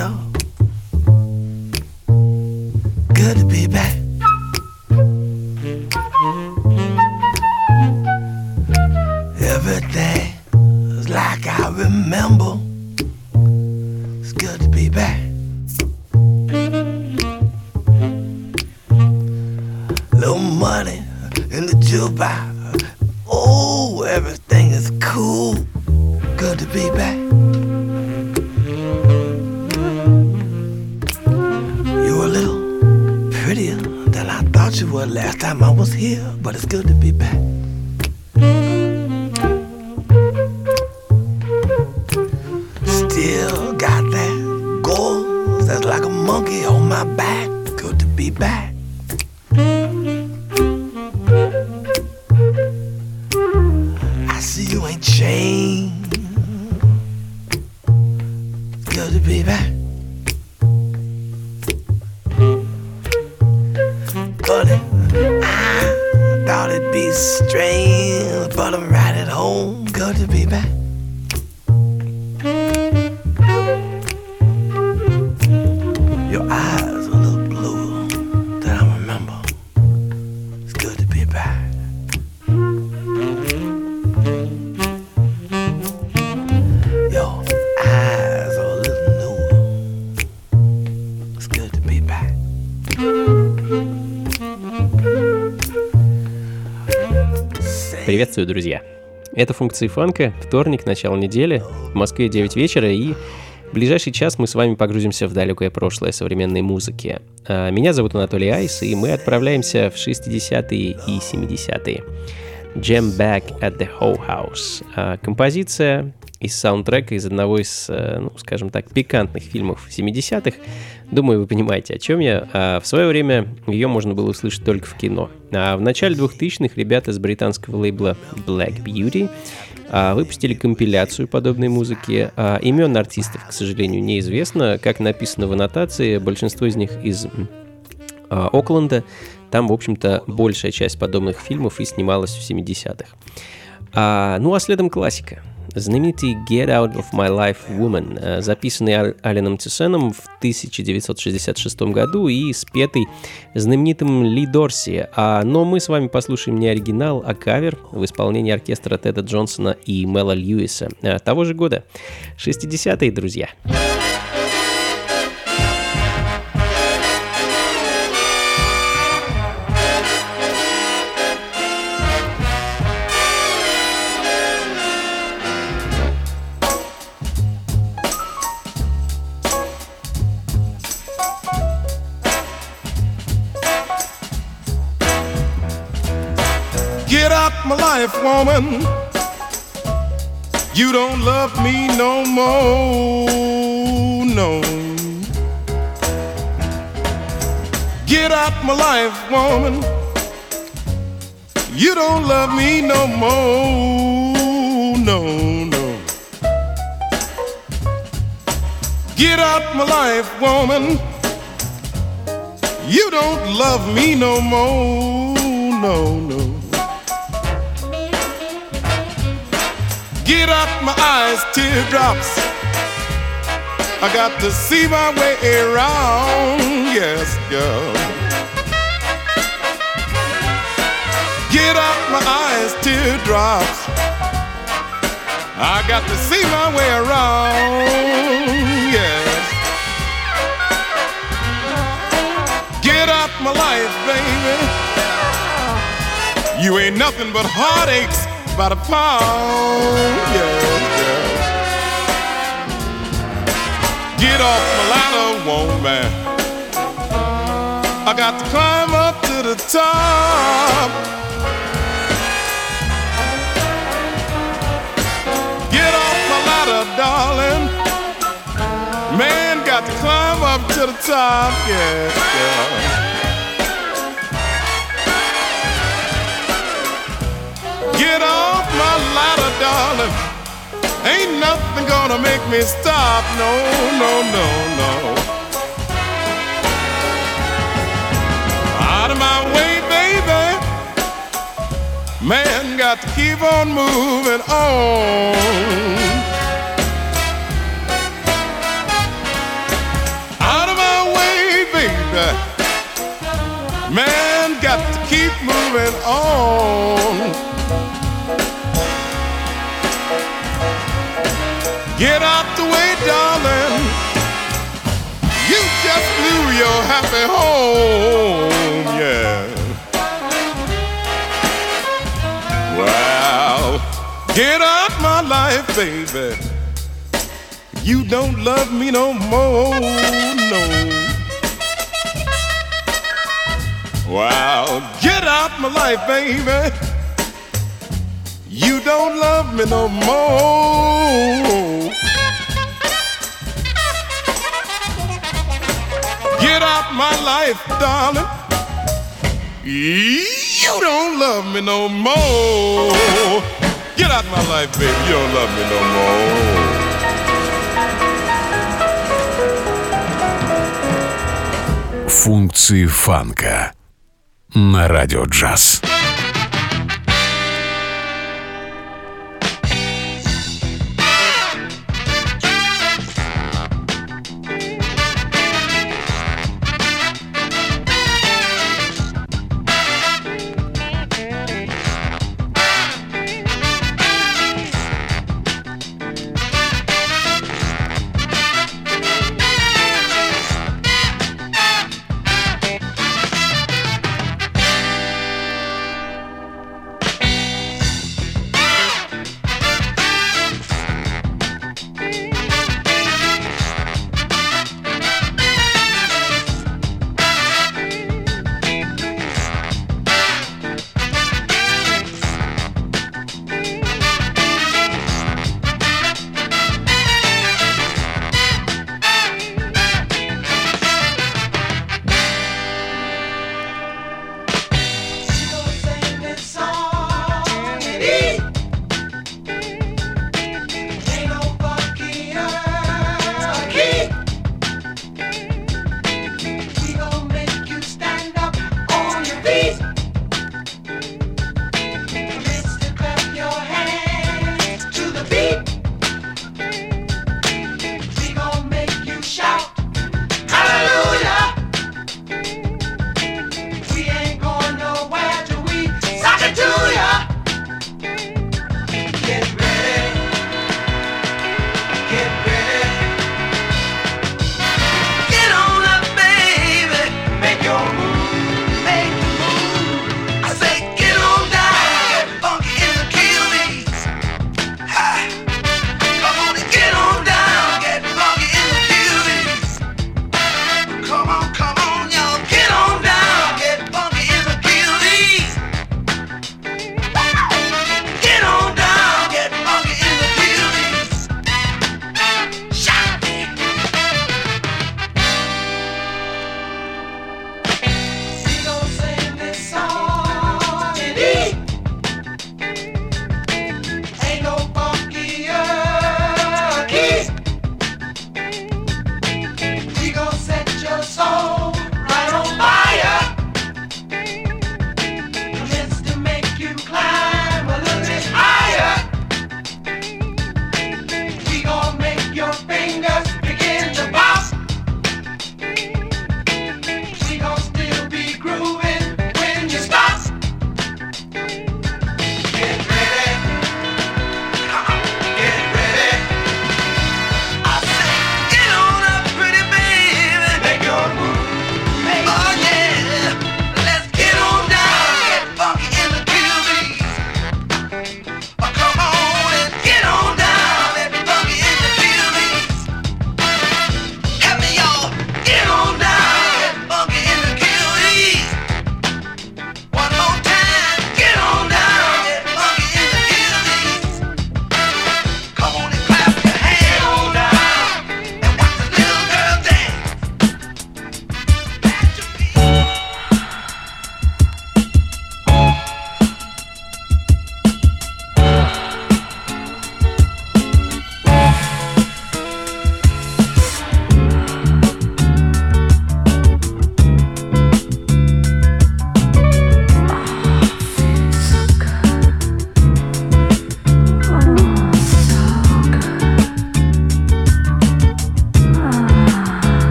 Out. Good to be back. Everything is like I remember. It's good to be back. Little money in the jukebox. Time I was here, but it's good to be back. Приветствую, друзья! Это функции фанка, вторник, начало недели, в Москве 9 вечера, и в ближайший час мы с вами погрузимся в далекое прошлое современной музыки. А, Меня зовут Анатолий Айс, и мы отправляемся в 60-е и 70-е. Jam Back at the Hoe House. А, Композиция из саундтрека из одного из, э, ну, скажем так, пикантных фильмов 70-х. Думаю, вы понимаете, о чем я. А в свое время ее можно было услышать только в кино. А в начале 2000-х ребята с британского лейбла Black Beauty а, выпустили компиляцию подобной музыки. А, имен артистов, к сожалению, неизвестно. Как написано в аннотации, большинство из них из а, Окленда. Там, в общем-то, большая часть подобных фильмов и снималась в 70-х. А, ну а следом классика. Знаменитый Get Out of My Life Woman, э, записанный Ал- Аленом Тюсеном в 1966 году и спетый знаменитым Ли Дорси. А, но мы с вами послушаем не оригинал, а кавер в исполнении оркестра Теда Джонсона и Мела Льюиса э, того же года. 60-е, друзья. Get my life, woman. You don't love me no more, no. Get out my life, woman. You don't love me no more, no, no. Get out my life, woman. You don't love me no more, no, no. Get out my eyes, teardrops. I got to see my way around, yes, girl. Get out my eyes, teardrops. I got to see my way around, yes. Get out my life, baby. You ain't nothing but heartaches by the pound. Yeah, yeah. Get off my ladder, woman. I got to climb up to the top. Get off my ladder, darling. Man, got to climb up to the top. Yeah, yeah. Get off my ladder, darling. Ain't nothing gonna make me stop. No, no, no, no. Out of my way, baby. Man got to keep on moving on. Out of my way, baby. Man got to keep moving on. Happy home, yeah. Well, get out my life, baby. You don't love me no more, no. Wow, get out my life, baby. You don't love me no more. Get out my life, darling. You don't love me no more. Get out my life, baby. You don't love me no more. Функции фанка на радио джаз.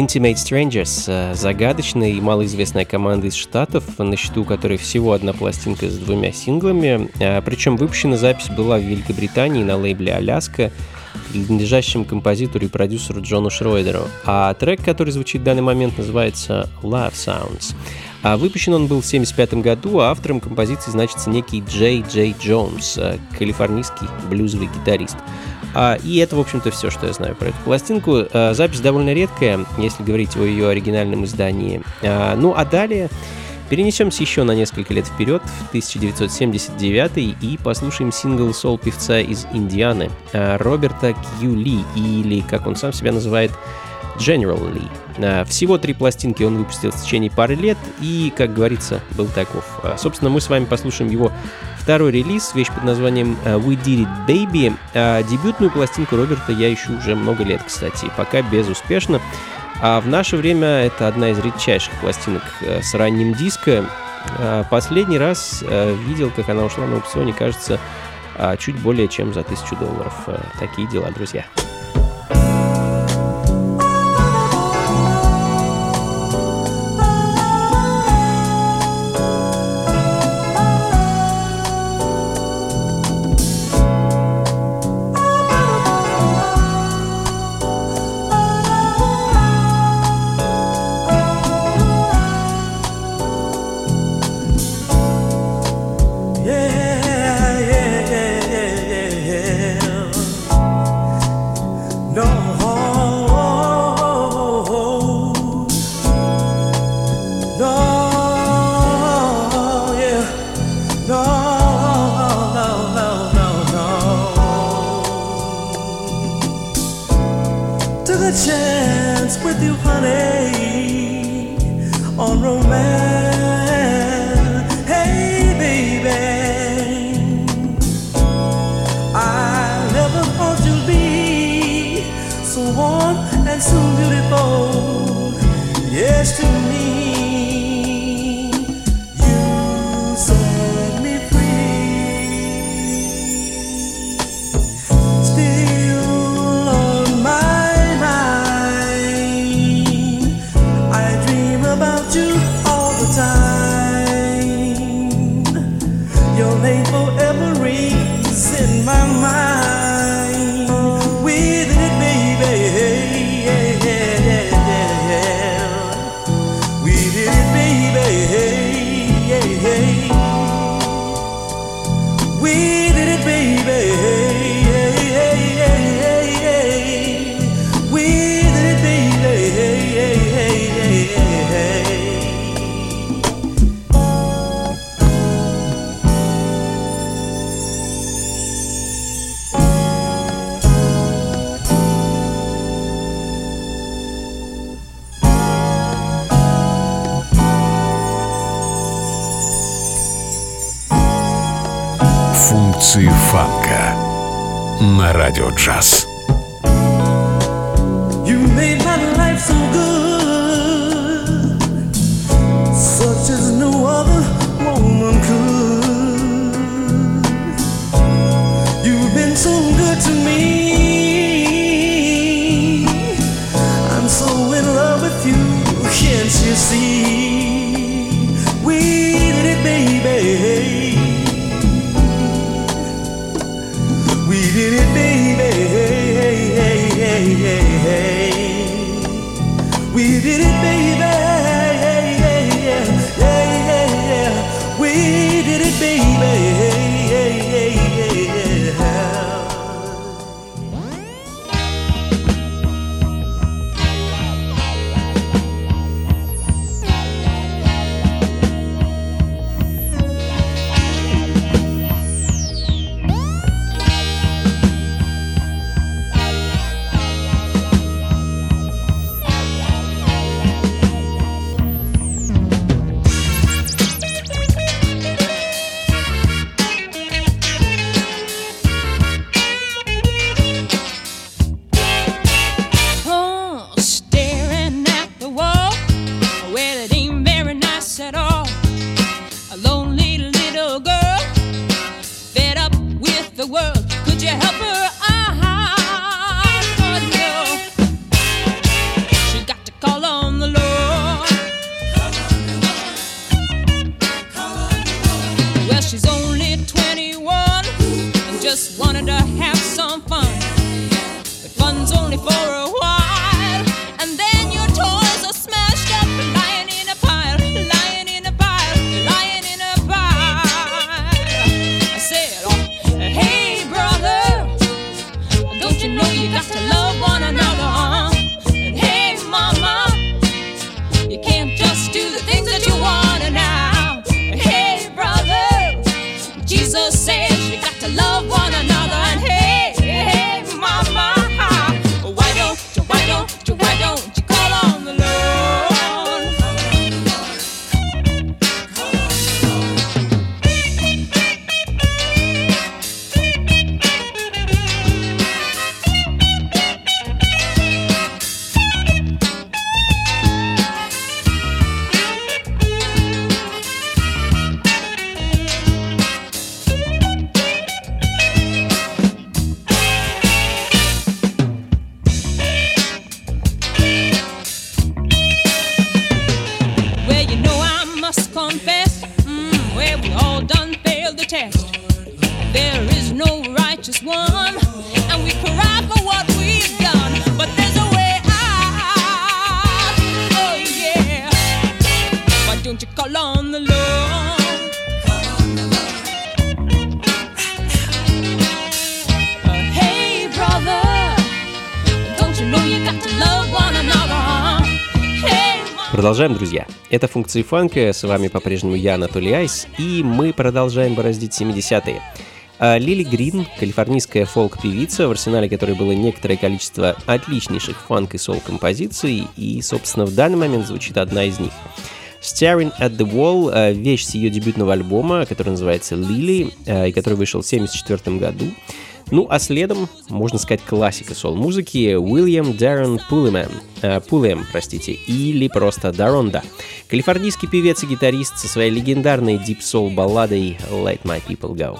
Intimate Strangers э, — загадочная и малоизвестная команда из Штатов, на счету которой всего одна пластинка с двумя синглами. Э, Причем выпущена запись была в Великобритании на лейбле «Аляска», принадлежащем композитору и продюсеру Джону Шройдеру. А трек, который звучит в данный момент, называется «Love Sounds». А выпущен он был в 1975 году, а автором композиции значится некий Джей Джей Джонс, э, калифорнийский блюзовый гитарист. А, и это, в общем-то, все, что я знаю про эту пластинку. А, запись довольно редкая, если говорить о ее оригинальном издании. А, ну, а далее перенесемся еще на несколько лет вперед, в 1979 и послушаем сингл сол-певца из Индианы а, Роберта Кью Ли, или, как он сам себя называет, General Lee. А, всего три пластинки он выпустил в течение пары лет и, как говорится, был таков. А, собственно, мы с вами послушаем его Второй релиз, вещь под названием э, We Did It Baby. А дебютную пластинку Роберта я ищу уже много лет, кстати, пока безуспешно. А в наше время это одна из редчайших пластинок с ранним диско. А последний раз видел, как она ушла на аукционе, кажется, чуть более чем за тысячу долларов. Такие дела, друзья. радио Это «Функции фанка», э, с вами по-прежнему я, Анатолий Айс, и мы продолжаем бороздить 70-е. А, Лили Грин, калифорнийская фолк-певица, в арсенале которой было некоторое количество отличнейших фанк и сол-композиций, и, собственно, в данный момент звучит одна из них. Staring at the Wall э, — вещь с ее дебютного альбома, который называется «Лили», э, и который вышел в 1974 году. Ну а следом, можно сказать, классика сол-музыки Уильям Даррен Пуллимен, э, Пулем, простите, или просто Даронда. Калифорнийский певец и гитарист со своей легендарной дип-сол-балладой «Let My People Go».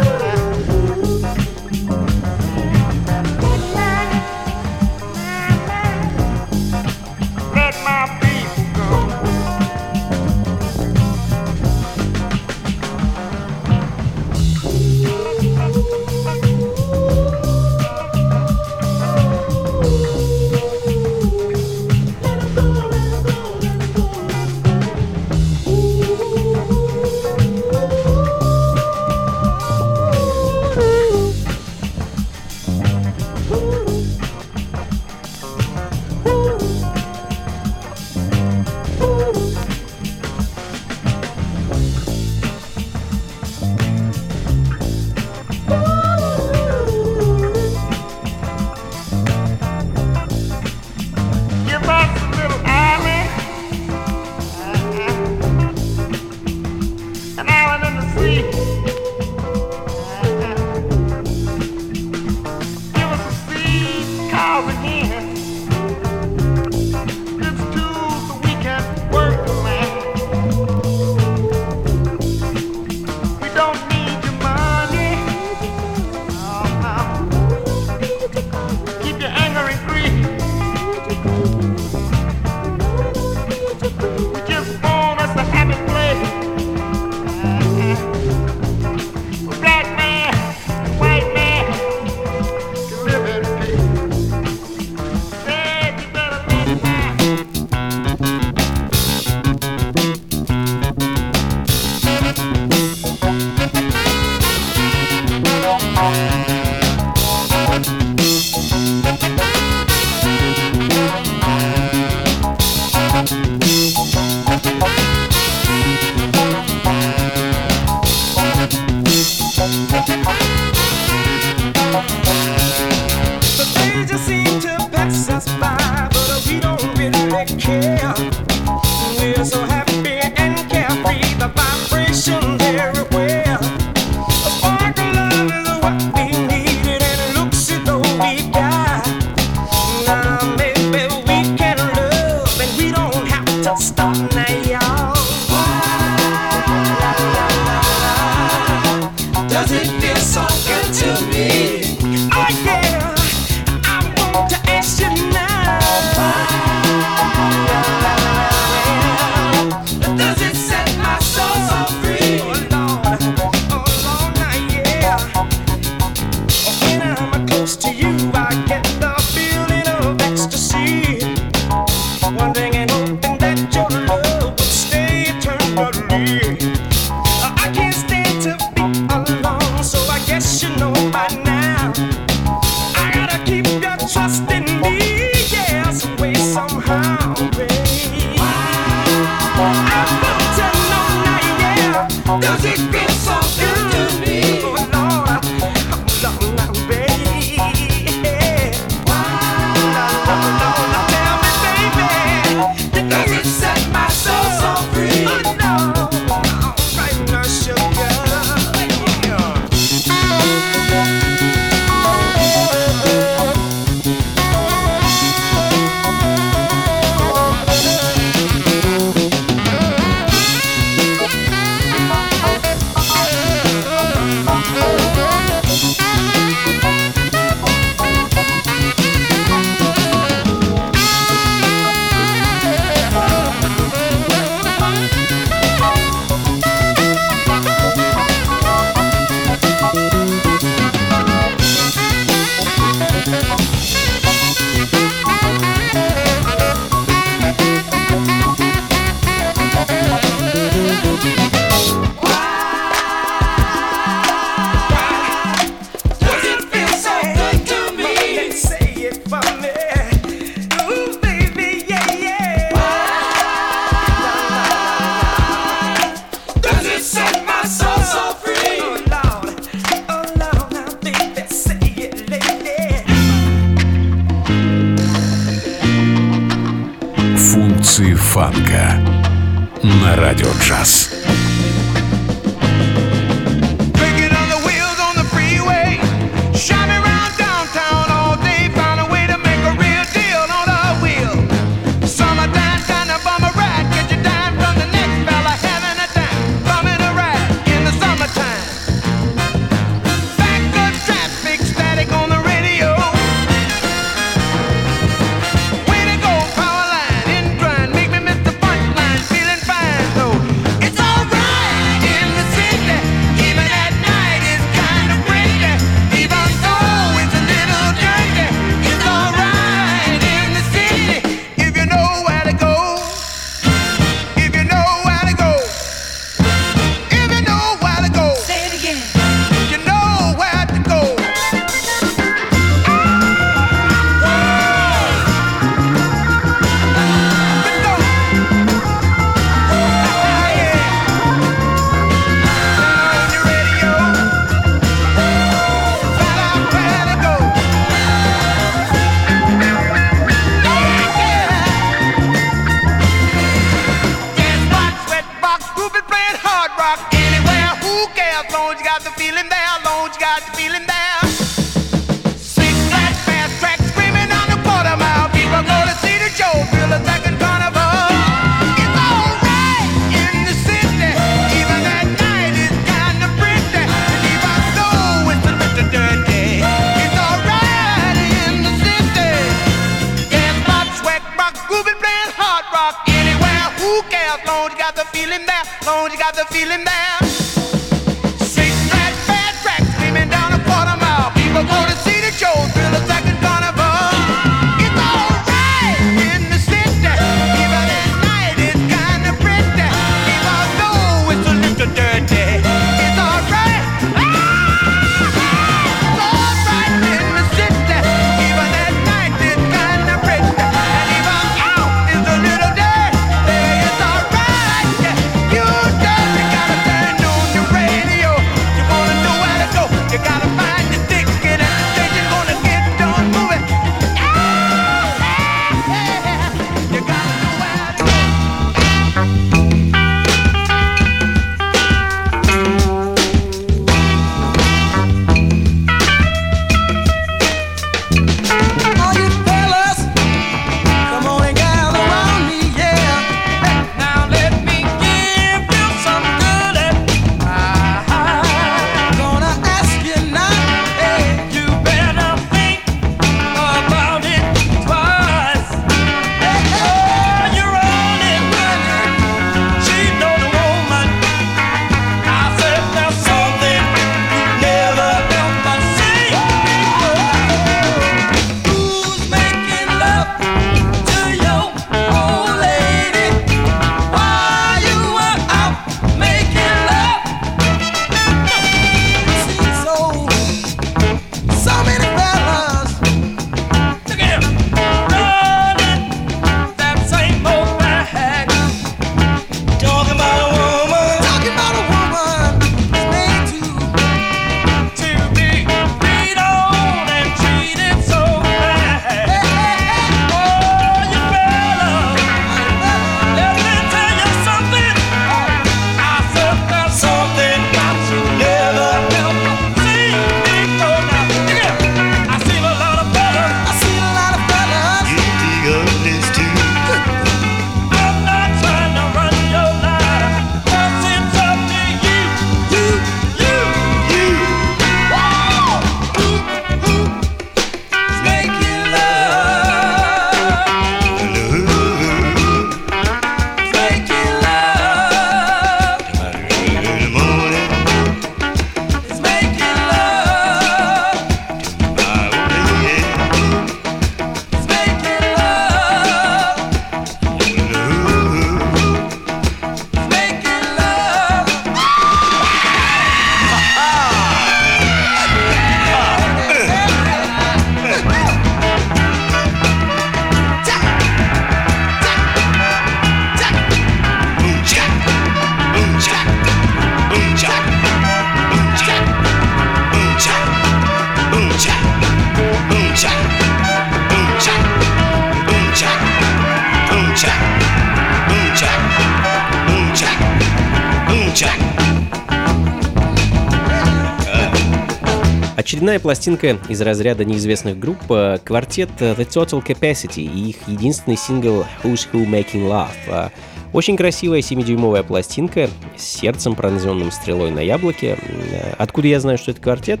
Очередная пластинка из разряда неизвестных групп э, квартет The Total Capacity и их единственный сингл Who's Who Making Love. Э, Очень красивая 7-дюймовая пластинка с сердцем, пронзенным стрелой на яблоке. Э, Откуда я знаю, что это квартет?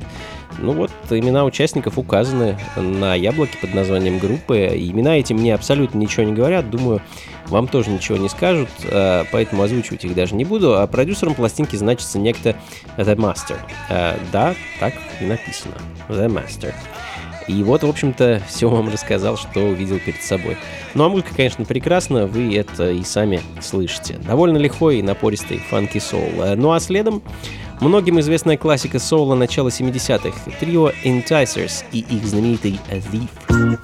Ну вот, имена участников указаны на яблоке под названием группы. Имена эти мне абсолютно ничего не говорят. Думаю, вам тоже ничего не скажут, э, поэтому озвучивать их даже не буду. А продюсером пластинки значится некто The Master. Э, Да, так и написано. The Master. И вот, в общем-то, все вам рассказал, что увидел перед собой. Ну а музыка, конечно, прекрасна, вы это и сами слышите. Довольно лихой и напористый фанки соул. Э, Ну а следом многим известная классика соула начала 70-х. Трио Enticers и их знаменитый Thief.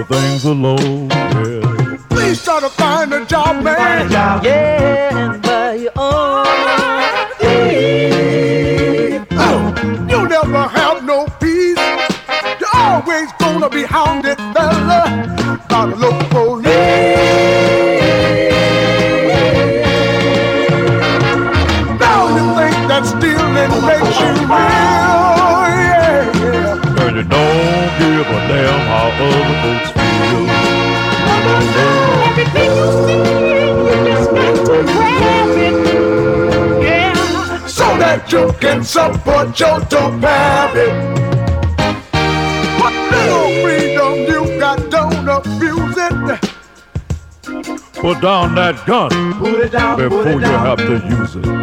Leave people things alone. Yeah. Please try to find a job, man. yeah, and buy your own. Oh, you never have no peace. You're always gonna be hounded, fella, you can support your dope habit. What little freedom you got, don't abuse it. Put down that gun Put it down, before put it you have to use it.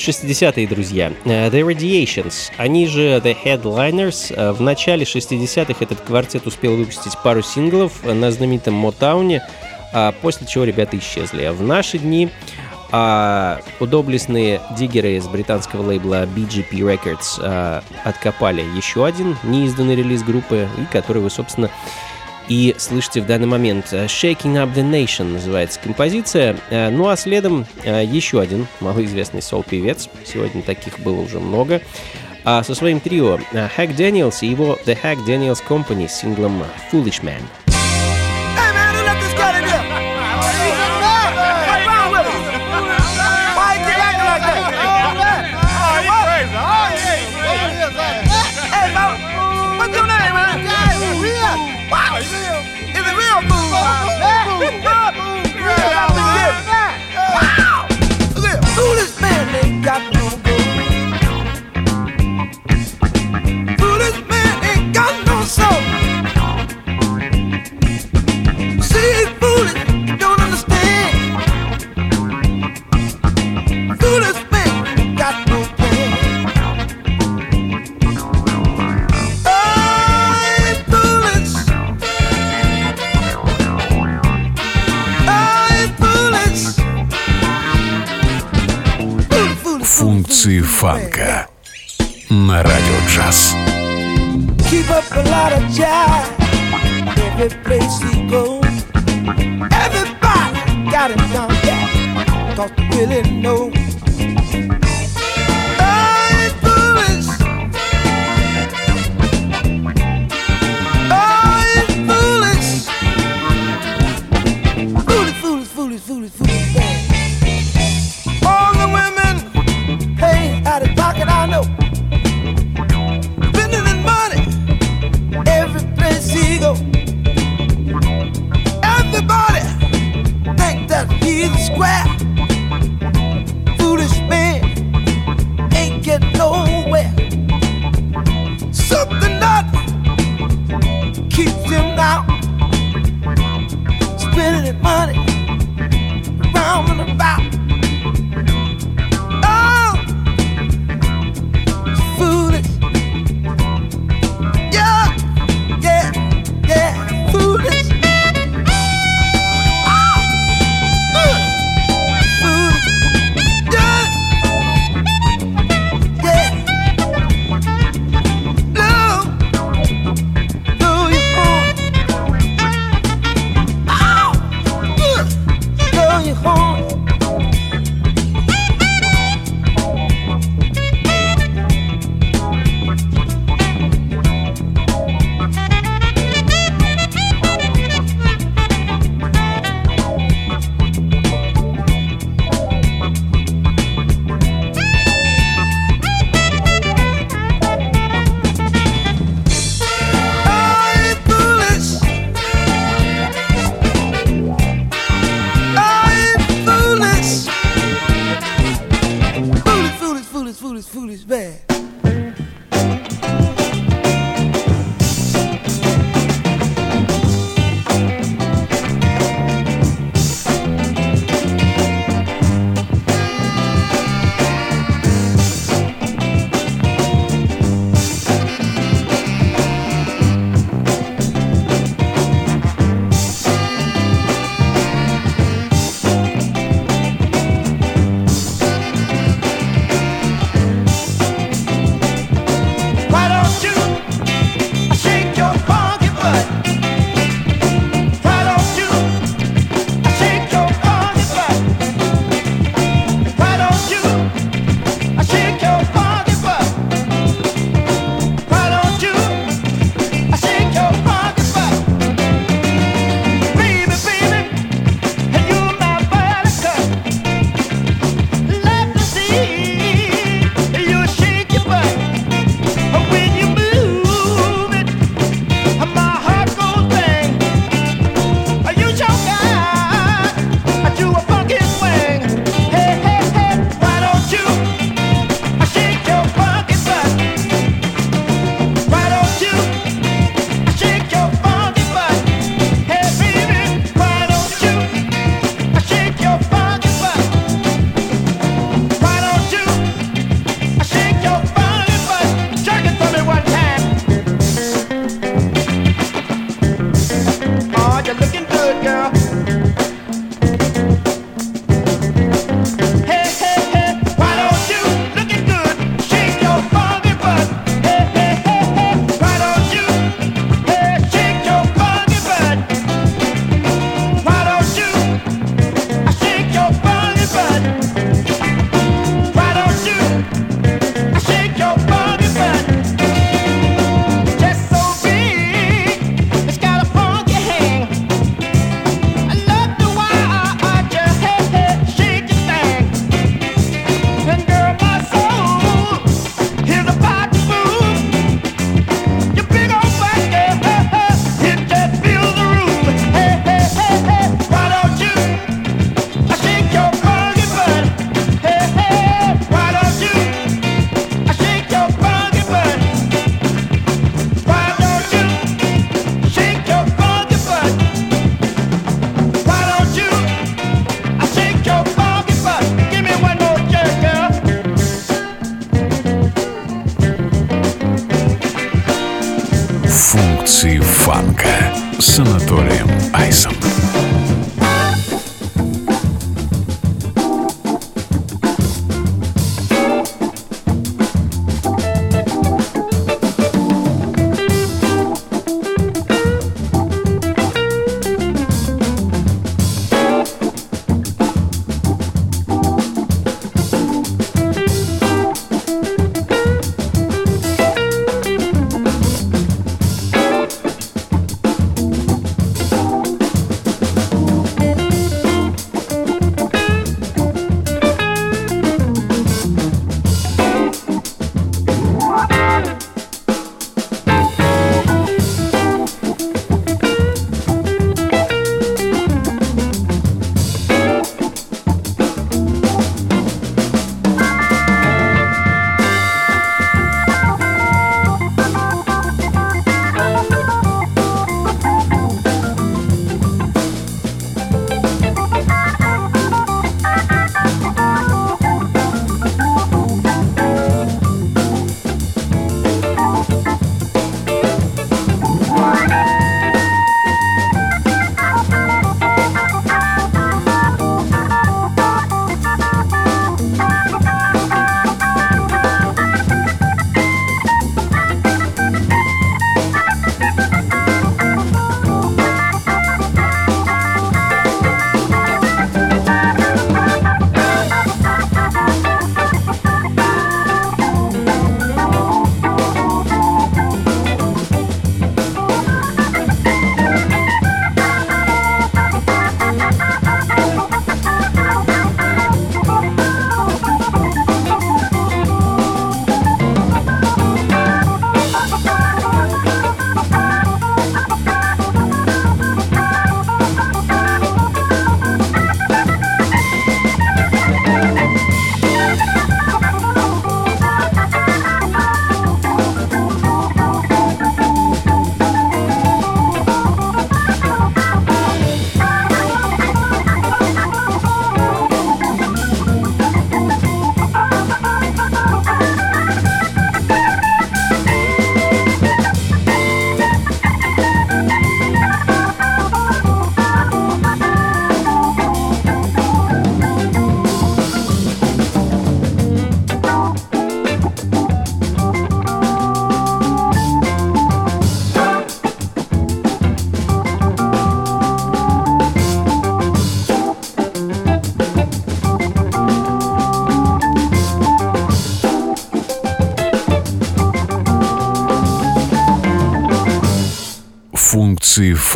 60-е, друзья. Э, The Radiations, они же The Headliners. Э, В начале 60-х этот квартет успел выпустить пару синглов на знаменитом Мотауне, а после чего ребята исчезли. В наши дни а, удоблестные диггеры из британского лейбла BGP Records а, откопали еще один неизданный релиз группы, и который вы, собственно, и слышите в данный момент. Э, Shaking Up the Nation называется композиция. Э, Ну а следом э, еще один малоизвестный сол-певец. Сегодня таких было уже много. А со своим трио Hack Daniels и его The Hack Daniels Company с синглом Foolish Man. фанка на радио джаз. keep up a lot of jive every place he goes. Everybody got him down pat, cause they really know. Square. Foolish man ain't get nowhere. Something keeps him out. Spending money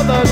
another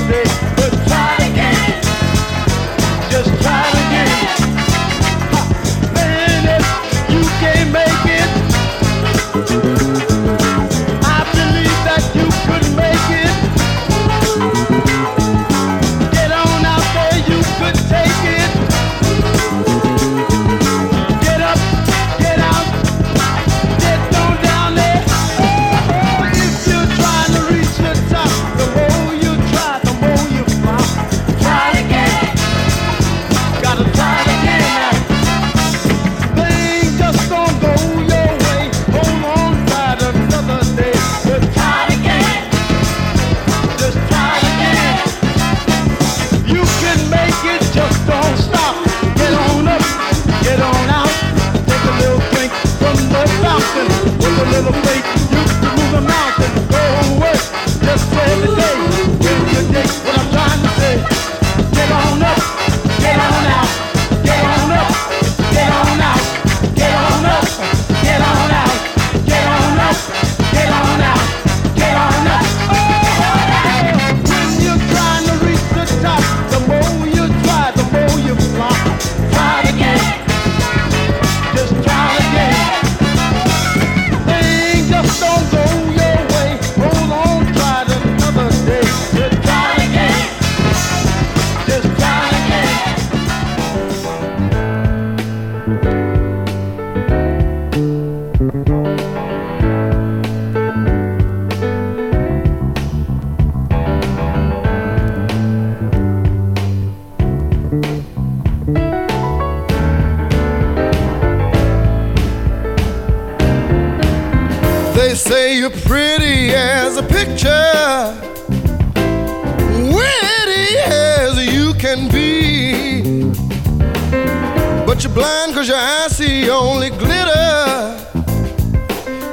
say you're pretty as a picture, witty as you can be. But you're blind cause your eyes see only glitter,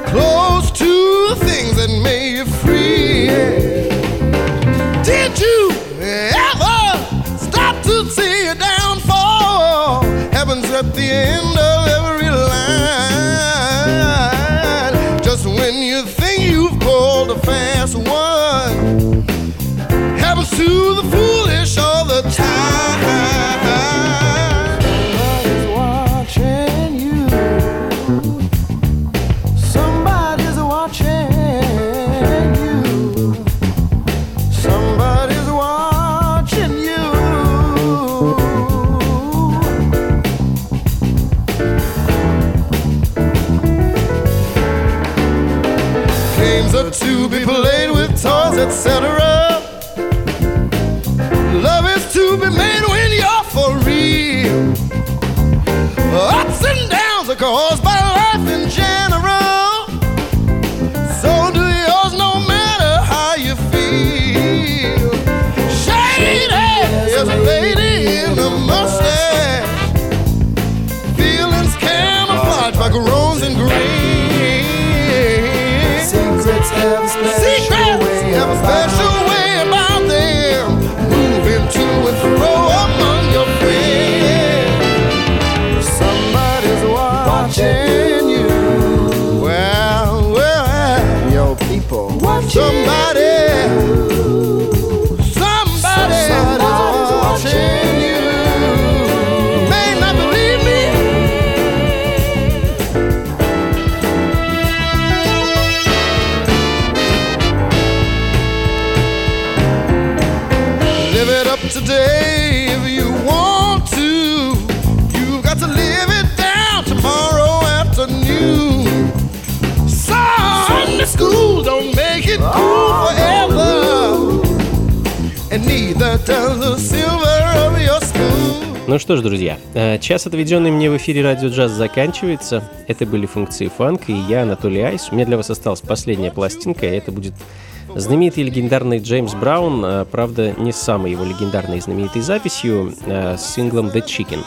close to things that made you free. Did you ever stop to see a downfall? Heaven's at the end of every man Ну что ж, друзья, э, час, отведенный мне в эфире радио джаз, заканчивается. Это были функции фанк, и я, Анатолий Айс. У меня для вас осталась последняя пластинка, и это будет знаменитый легендарный Джеймс Браун, э, правда, не с самой его легендарной и знаменитой записью, э, с синглом «The Chicken».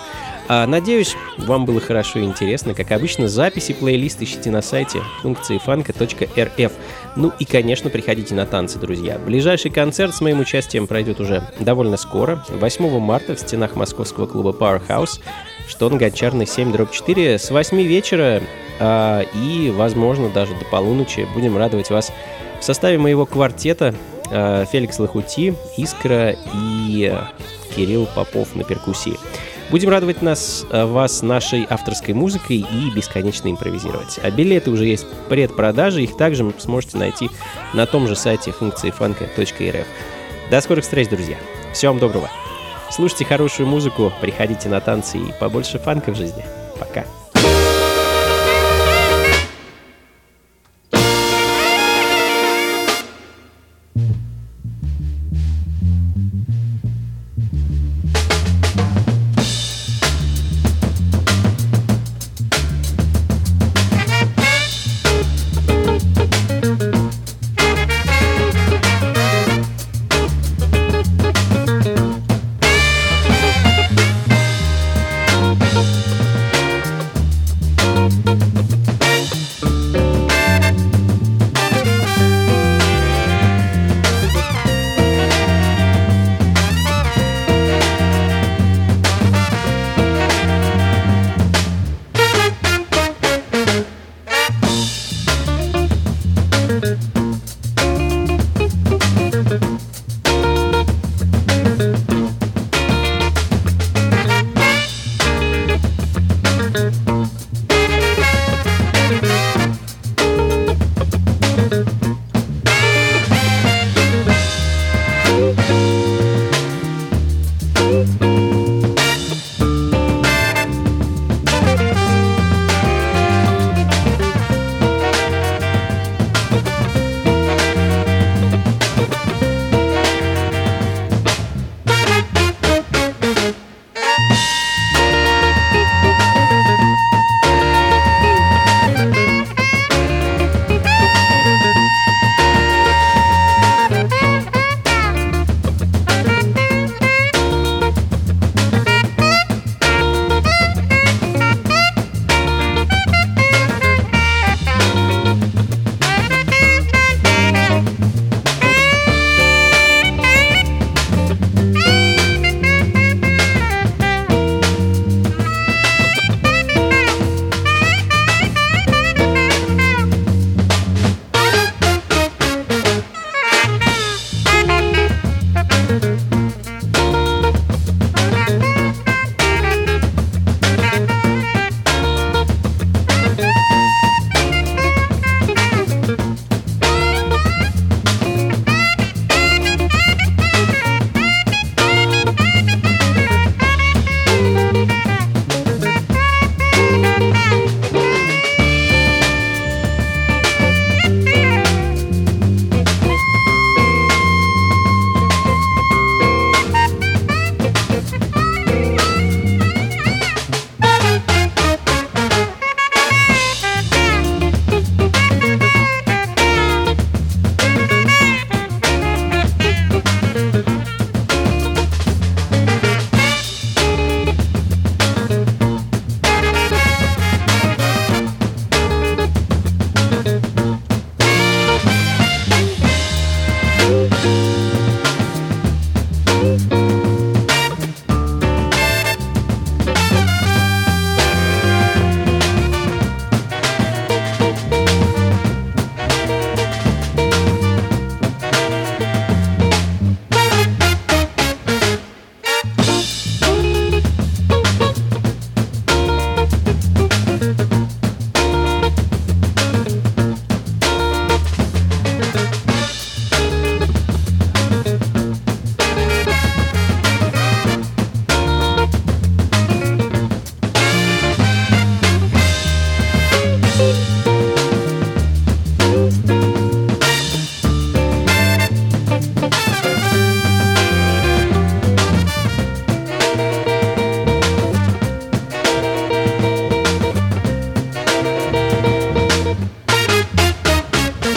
А, надеюсь, вам было хорошо и интересно. Как обычно, записи плейлист ищите на сайте функции Фанка.рф ну и, конечно, приходите на танцы, друзья. Ближайший концерт с моим участием пройдет уже довольно скоро, 8 марта в стенах московского клуба Powerhouse, что на Гончарной 7-4 с 8 вечера э, и, возможно, даже до полуночи будем радовать вас в составе моего квартета э, Феликс Лохути, Искра и э, Кирилл Попов на перкуссии. Будем радовать нас, а, вас нашей авторской музыкой и бесконечно импровизировать. А билеты уже есть в предпродаже, их также сможете найти на том же сайте функции фанка.рф. До скорых встреч, друзья. Всего вам доброго. Слушайте хорошую музыку, приходите на танцы и побольше фанка в жизни. Пока.